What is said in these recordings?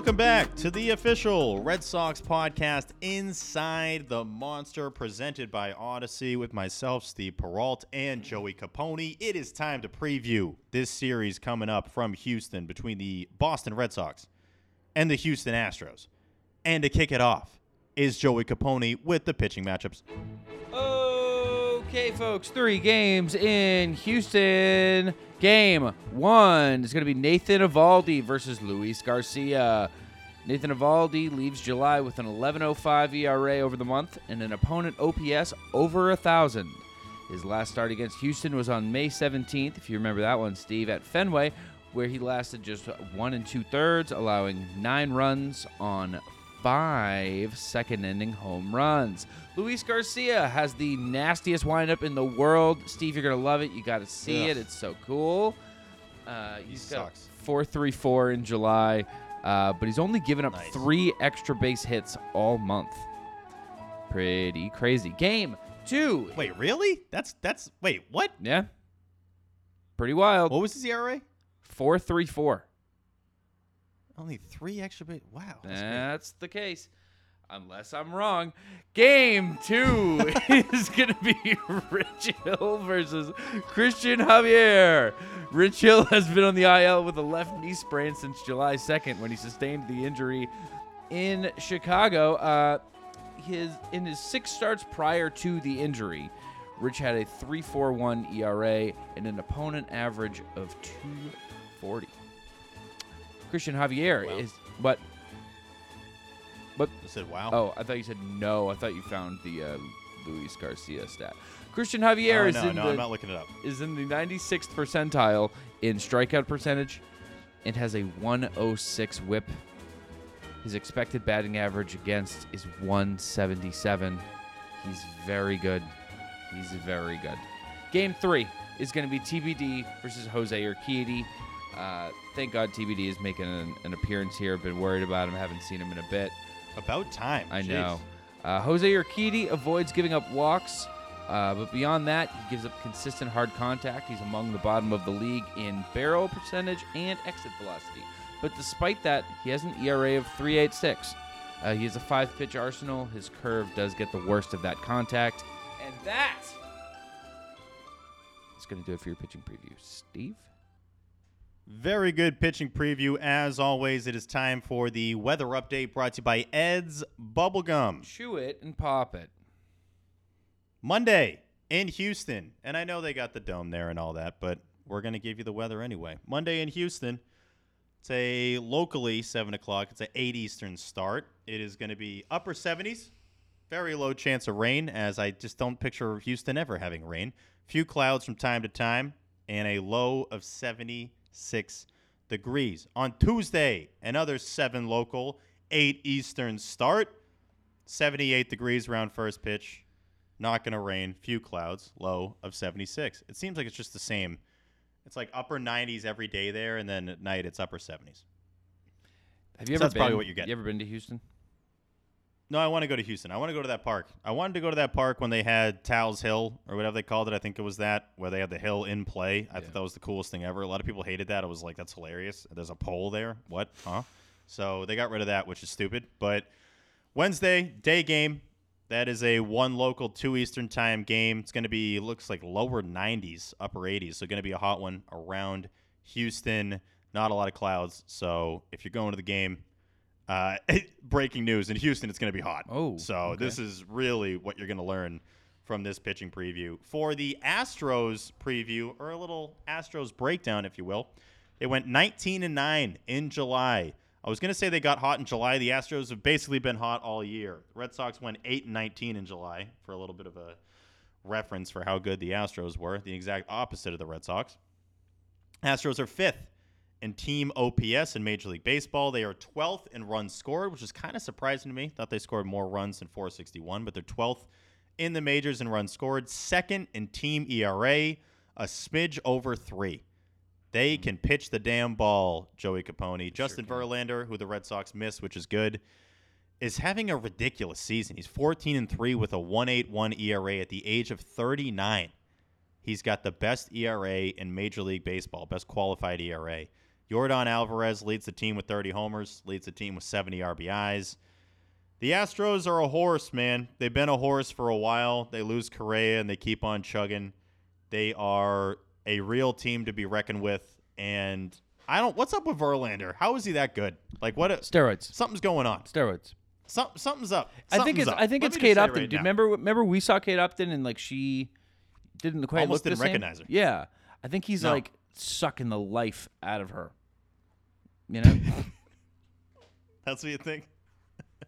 Welcome back to the official Red Sox podcast, Inside the Monster, presented by Audacy with myself, Steve Peralt, and Joey Capone. It is time to preview this series coming up from Houston between the Boston Red Sox and the Houston Astros. And to kick it off is Joey Capone with the pitching matchups. Oh, Okay, folks, three games in Houston. Game one is going to be Nathan Eovaldi versus Luis Garcia. Nathan Eovaldi leaves July with an 11.05 ERA over the month and an opponent OPS over a thousand. His last start against Houston was on May 17th, if you remember that one, Steve, at Fenway, where he lasted just one and two thirds, allowing nine runs on five second inning home runs. Luis Garcia has the nastiest windup in the world. Steve, you're going to love it. You got to see Ugh. it. It's so cool. Uh, he's He sucks. 434 in July, uh, but he's only given up Nice. three extra base hits all month. Pretty crazy. Game two. Wait, really? That's that's wait, what? Yeah. Pretty wild. What was his ERA? 434. Only three extra bit. Wow. that's. That's the case. Unless I'm wrong. Game two is going to be Rich Hill versus Cristian Javier. Rich Hill has been on the IL with a left knee sprain since July 2nd when he sustained the injury in Chicago. Uh, his In his six starts prior to the injury, Rich had a 3.41 ERA and an opponent average of 240. Cristian Javier Wow. is what But I said wow. Oh, I thought you said no. I thought you found the uh, Luis Garcia stat. Cristian Javier Oh, is no, in no, the I'm not looking it up. is in the 96th percentile in strikeout percentage and has a 106 whip. His expected batting average against is 177. He's very good. He's very good. Game three is going to be TBD versus Jose Urquidy. Uh, thank God TBD is making an, an appearance here. Been worried about him. Haven't seen him in a bit. About time. I Jeez. know. Uh, Jose Urquidy avoids giving up walks, uh, but beyond that, he gives up consistent hard contact. He's among the bottom of the league in barrel percentage and exit velocity. But despite that, he has an ERA of 3.86. Uh, he has a five-pitch arsenal. His curve does get the worst of that contact, and that is going to do it for your pitching preview, Steve. Very good pitching preview. As always, it is time for the weather update brought to you by Ed's Bubblegum. Chew it and pop it. Monday in Houston. And I know they got the dome there and all that, but we're going to give you the weather anyway. Monday in Houston. It's a locally 7 o'clock. It's an 8 Eastern start. It is going to be upper 70s. Very low chance of rain, as I just don't picture Houston ever having rain. Few clouds from time to time, and a low of 76 degrees. On Tuesday, another 7 local, 8 Eastern start. 78 degrees around first pitch. Not going to rain. Few clouds. Low of 76. It seems like it's just the same. It's like upper 90s every day there, and then at night it's upper 70s. Have you So ever that's been? probably what you get. You ever been to Houston? No, I want to go to Houston. I want to go to that park. I wanted to go to that park when they had Tal's Hill or whatever they called it. I think it was that where they had the hill in play. I Yeah. thought that was the coolest thing ever. A lot of people hated that. I was like, that's hilarious. There's a pole there. What? Huh? So they got rid of that, which is stupid. But Wednesday day game. That is a one local, two Eastern time game. It's going to be looks like lower 90s, upper 80s. So going to be a hot one around Houston. Not a lot of clouds. So if you're going to the game, uh, breaking news in Houston, it's going to be hot. Oh, so okay. this is really what you're going to learn from this pitching preview. For the Astros preview, or a little Astros breakdown, if you will, they went 19 and 9 in July. I was going to say they got hot in July. The Astros have basically been hot all year. The Red Sox went 8 and 19 in July for a little bit of a reference for how good the Astros were, the exact opposite of the Red Sox. Astros are fifth in team OPS in Major League Baseball. They are 12th in runs scored, which is kind of surprising to me. Thought they scored more runs than 461, but they're 12th in the majors in runs scored. Second in team ERA, a smidge over three. They hmm. can pitch the damn ball, Joey Capone. Justin can. Verlander, who the Red Sox missed, which is good, is having a ridiculous season. He's 14 and 3 with a 181 ERA at the age of 39. He's got the best ERA in Major League Baseball, best qualified ERA. Yordan Alvarez leads the team with 30 homers, leads the team with 70 RBIs. The Astros are a horse, man. They've been a horse for a while. They lose Correa and they keep on chugging. They are a real team to be reckoned with. And I don't. What's up with Verlander? How is he that good? Like what? A, Steroids. something's going on. Steroids. Some, something's up. I think it's up. I think Let it's Kate say Upton. right Do you remember remember we saw Kate Upton and like she didn't quite Almost look the didn't same? recognize her. Yeah. I think he's No. like sucking the life out of her. You know? That's what you think?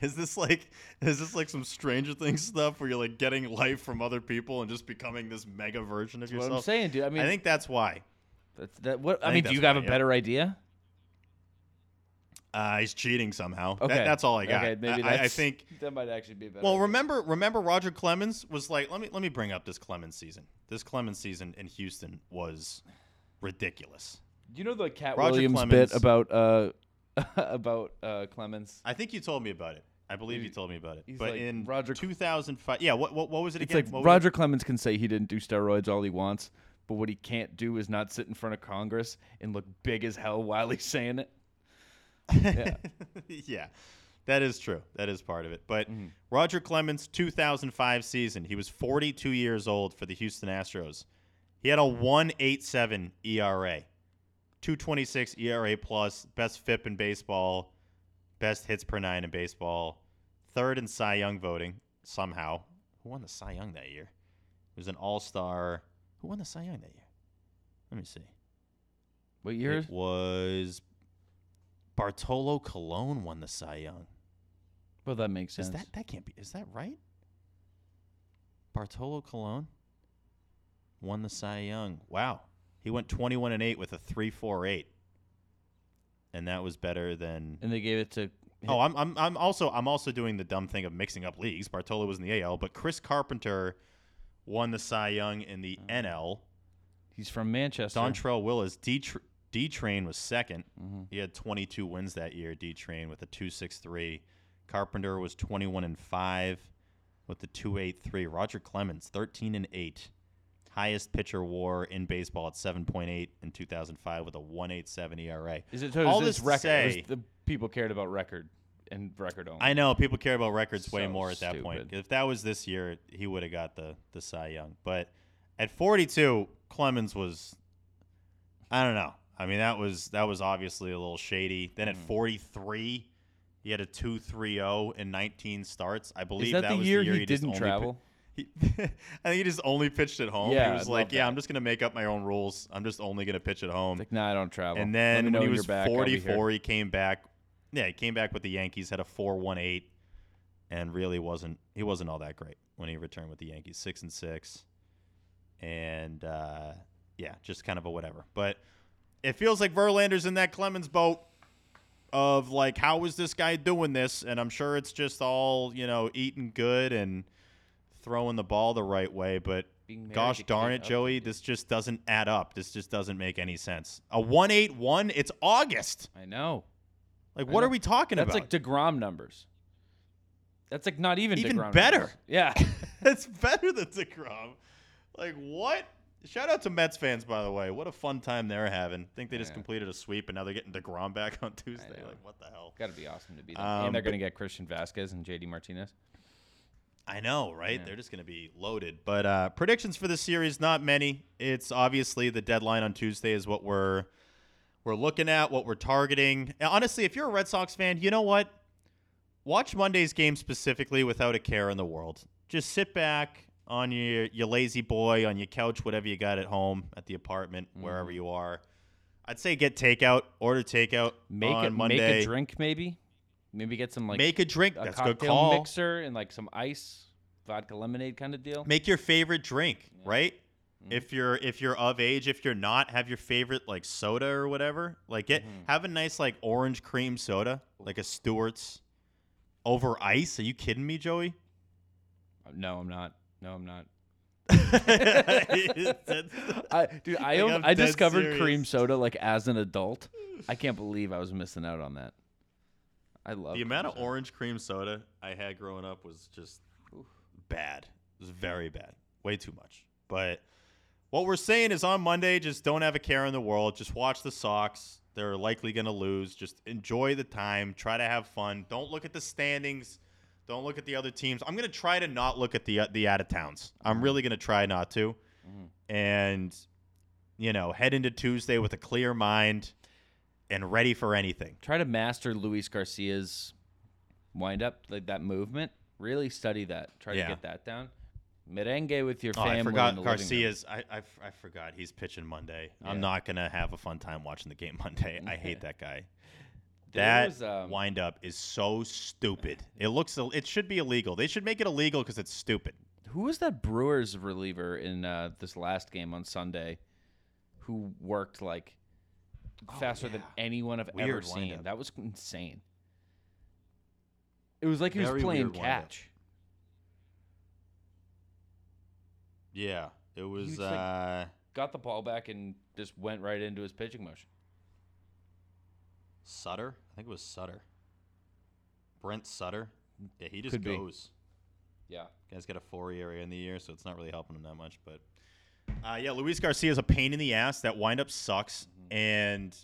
is this like is this like some Stranger Things stuff where you're like getting life from other people and just becoming this mega version of That's what yourself? I'm saying, dude. I mean, I think that's why. that's, that what I I, mean, do you have why, a yeah. better idea? Uh, he's cheating somehow. That- Okay. that's all I got. Okay, maybe I, I- I think. that might actually be better. Well, idea. remember, remember, Roger Clemens was like, let me let me bring up this Clemens season. This Clemens season in Houston was ridiculous. Do you know the Cat Roger Williams Clemens- bit about uh about uh Clemens? I think you told me about it. I believe He- you told me about it. he's But like in Roger- 2005, yeah. What, what what was it It's again? like What was it? Roger Clemens can say he didn't do steroids all he wants, but what he can't do is not sit in front of Congress and look big as hell while he's saying it. Yeah. yeah, that is true. That is part of it. But Mhm. Roger Clemens, 2005 season, he was 42 years old for the Houston Astros. He had a 1.87 ERA, 226 ERA plus, best FIP in baseball, best hits per nine in baseball, third in Cy Young voting somehow. Who won the Cy Young that year? He was an All Star. Who won the Cy Young that year? Let me see. What year? It was Bartolo Colon won the Cy Young. Well, that makes sense. Is that that can't be? Is that right? Bartolo Colon won the Cy Young. Wow, he went twenty-one and eight with a three four eight, and that was better than. and they gave it to. Oh, I'm I'm I'm also I'm also doing the dumb thing of mixing up leagues. Bartolo was in the AL, but Chris Carpenter won the Cy Young in the NL. He's from Manchester. Dontrelle Willis D D Train was second. Mhm. He had 22 wins that year. D Train with a 2.63. Carpenter was 21 and five with the 2.83. Roger Clemens 13 and eight. Highest pitcher WAR in baseball at 7.8 in 2005 with a 1.87 ERA. Is it so All is this this record? say- the people cared about record and record only. I know people care about records way more at that point. If that was this year, he would have got the the Cy Young. But at 42, Clemens was I don't know. I mean, that was that was obviously a little shady. Then at Mm. 43, he had a 2.30 in 19 starts. I believe Is that, the was year the year he, just didn't travel? He, I think he just only pitched at home. Yeah, he was I like, love "Yeah, that. I'm just gonna make up my own rules. I'm just only gonna pitch at home." Like, nah, I don't travel. And Let then know when he you're was back, I'll be 44, he came back. Yeah, he came back with the Yankees, had a 4.18, and really wasn't he wasn't all that great when he returned with the Yankees, six and six, and uh, yeah, just kind of a whatever. But it feels like Verlander's in that Clemens boat of like, how is this guy doing this? And I'm sure it's just all you know, eating good and throwing the ball the right way, but Gosh darn it, Joey. This just doesn't add up. This just doesn't make any sense. A 181, it's August. I know. Like, I what know. are we talking That's about? That's like Degrom numbers. That's like not even Even DeGrom better. numbers. Yeah. It's better than DeGrom. Like, what? Shout out to Mets fans, by the way. What a fun time they're having. I think they just Yeah. completed a sweep, and now they're getting DeGrom back on Tuesday. Like, what the hell? Got to be awesome to beat them. Um, and they're going to get Christian Vázquez and JD Martinez. I know, right? Yeah. They're just going to be loaded. But uh, predictions for the series, not many. It's obviously the deadline on Tuesday is what we're we're looking at, what we're targeting. And honestly, if you're a Red Sox fan, you know what? Watch Monday's game specifically without a care in the world. Just sit back on your your lazy boy on your couch, whatever you got at home, at the apartment, wherever Mhm. you are. I'd say get takeout, order takeout Make on a, Monday. make a drink maybe. Maybe get some like Make a drink. a That's a good call. mixer and like some ice, vodka lemonade kind of deal. make your favorite drink, Yeah. right? Mhm. If you're if you're of age, if you're not, have your favorite like soda or whatever. Like get Mhm. have a nice like orange cream soda, like a Stewart's over ice. Are you kidding me, Joey? No, I'm not. No, I'm not. I, dude, I Like, own, I discovered serious. cream soda like as an adult. I can't believe I was missing out on that. I love the amount of soda. orange cream soda I had growing up was just Oof. bad. It was very bad. Way too much. But what we're saying is on Monday, just don't have a care in the world. Just watch the Sox. They're likely going to lose. Just enjoy the time. Try to have fun. Don't look at the standings. Don't look at the other teams. I'm going to try to not look at the uh, the out of towns. I'm really going to try not to. And you know, head into Tuesday with a clear mind and ready for anything. Try to master Luis Garcia's wind up, like that movement. Really study that. Try Yeah. to get that down. Merengue with your Oh, family. I forgot. Garcia's. I, I I forgot he's pitching Monday. I'm not gonna have a fun time watching the game Monday. I hate that guy. That was, um, wind up is so stupid. It looks. It should be illegal. They should make it illegal because it's stupid. Who was that Brewers reliever in uh, this last game on Sunday? Who worked like faster than Oh, yeah. anyone I've ever seen? windup. That was insane. It was like he Very was playing weird catch. Yeah, it was. was like- uh, Got the ball back and just went right into his pitching motion. Suter. I think it was Suter. Brent Suter. Yeah, he just Could be. goes. Yeah. Guy's got a four ERA in the year, so it's not really helping him that much. But uh, yeah, Luis Garcia is a pain in the ass. That windup sucks, Mm-hmm. and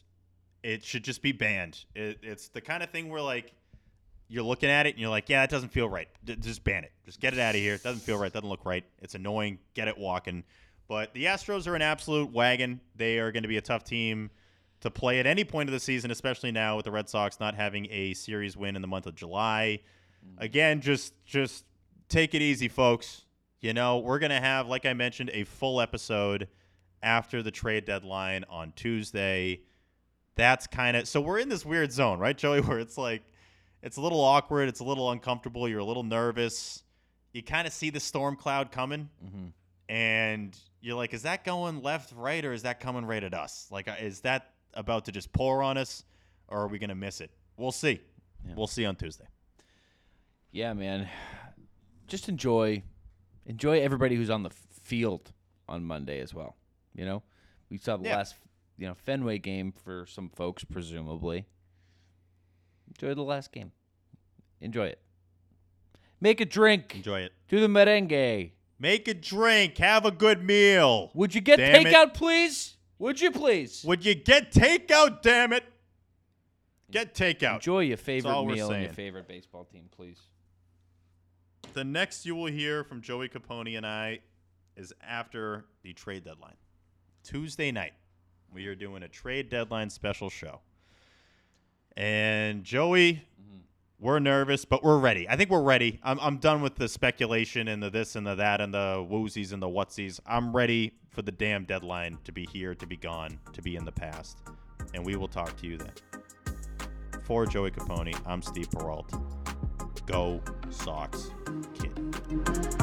it should just be banned. It, it's the kind of thing where like you're looking at it and you're like, yeah, it doesn't feel right. D- just ban it. Just get it out of here. It doesn't feel right. Doesn't look right. It's annoying. Get it walking. But the Astros are an absolute wagon. They are going to be a tough team to play at any point of the season, especially now with the Red Sox not having a series win in the month of July. Mm-hmm. Again, just just take it easy, folks. You know, we're gonna have, like I mentioned, a full episode after the trade deadline on Tuesday. That's kind of so we're in this weird zone, right, Joey? Where it's like it's a little awkward, it's a little uncomfortable, you're a little nervous. You kind of see the storm cloud coming, Mm-hmm. and you're like, is that going left, right, or is that coming right at us? Like, uh, is that about to just pour on us, or are we gonna miss it? We'll see. Yeah. We'll see on Tuesday. Yeah, man. Just enjoy enjoy everybody who's on the field on Monday as well. You know, we saw the Yeah. last you know Fenway game for some folks, presumably. Enjoy the last game. Enjoy it. Make a drink. Enjoy it. Do the merengue. Make a drink. Have a good meal. Would you get Damn it. takeout, please? Would you please? Would you get takeout? Damn it. Get takeout. Enjoy your favorite meal and your favorite baseball team, please. The next you will hear from Joey Capone and I is after the trade deadline. Tuesday night, we are doing a trade deadline special show. And Joey, mm-hmm. we're nervous, but we're ready. I think we're ready. I'm, I'm done with the speculation and the this and the that and the woozies and the whatsies. I'm ready for the damn deadline to be here, to be gone, to be in the past. And we will talk to you then. For Joey Capone, I'm Steve Peralt. Go Sox, kid.